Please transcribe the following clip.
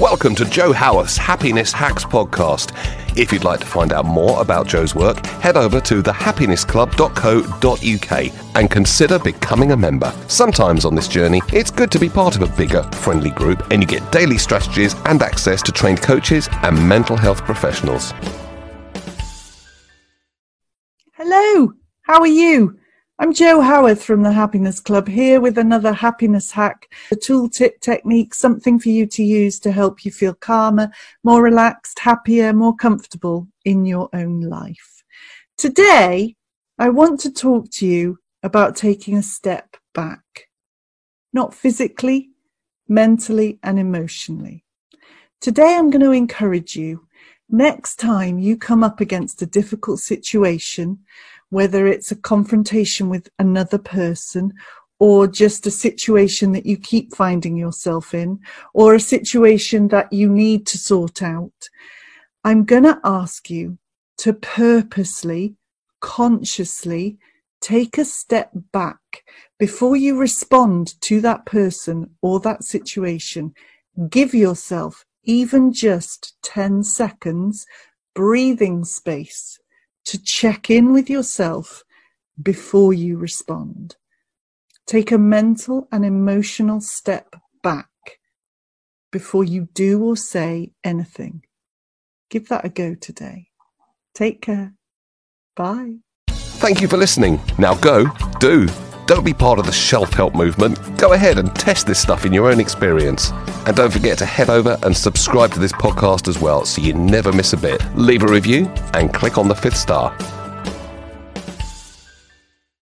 Welcome to Jo Howarth's Happiness Hacks podcast. If you'd like to find out more about Jo's work, head over to thehappinessclub.co.uk and consider becoming a member. Sometimes on this journey, it's good to be part of a bigger, friendly group, and you get daily strategies and access to trained coaches and mental health professionals. Hello, how are you? I'm Jo Howarth from the Happiness Club here with another happiness hack, a tooltip technique, something for you to use to help you feel calmer, more relaxed, happier, more comfortable in your own life. Today, I want to talk to you about taking a step back, not physically, mentally, and emotionally. Today, I'm going to encourage you next time you come up against a difficult situation whether it's a confrontation with another person or just a situation that you keep finding yourself in or a situation that you need to sort out, I'm going to ask you to purposely, consciously take a step back before you respond to that person or that situation. Give yourself even just 10 seconds breathing space to check in with yourself before you respond. Take a mental and emotional step back before you do or say anything. Give that a go today. Take care. Bye. Thank you for listening. Now go, do. Don't be part of the shelf help movement. Go ahead and test this stuff in your own experience. And don't forget to head over and subscribe to this podcast as well so you never miss a bit. Leave a review and click on the fifth star.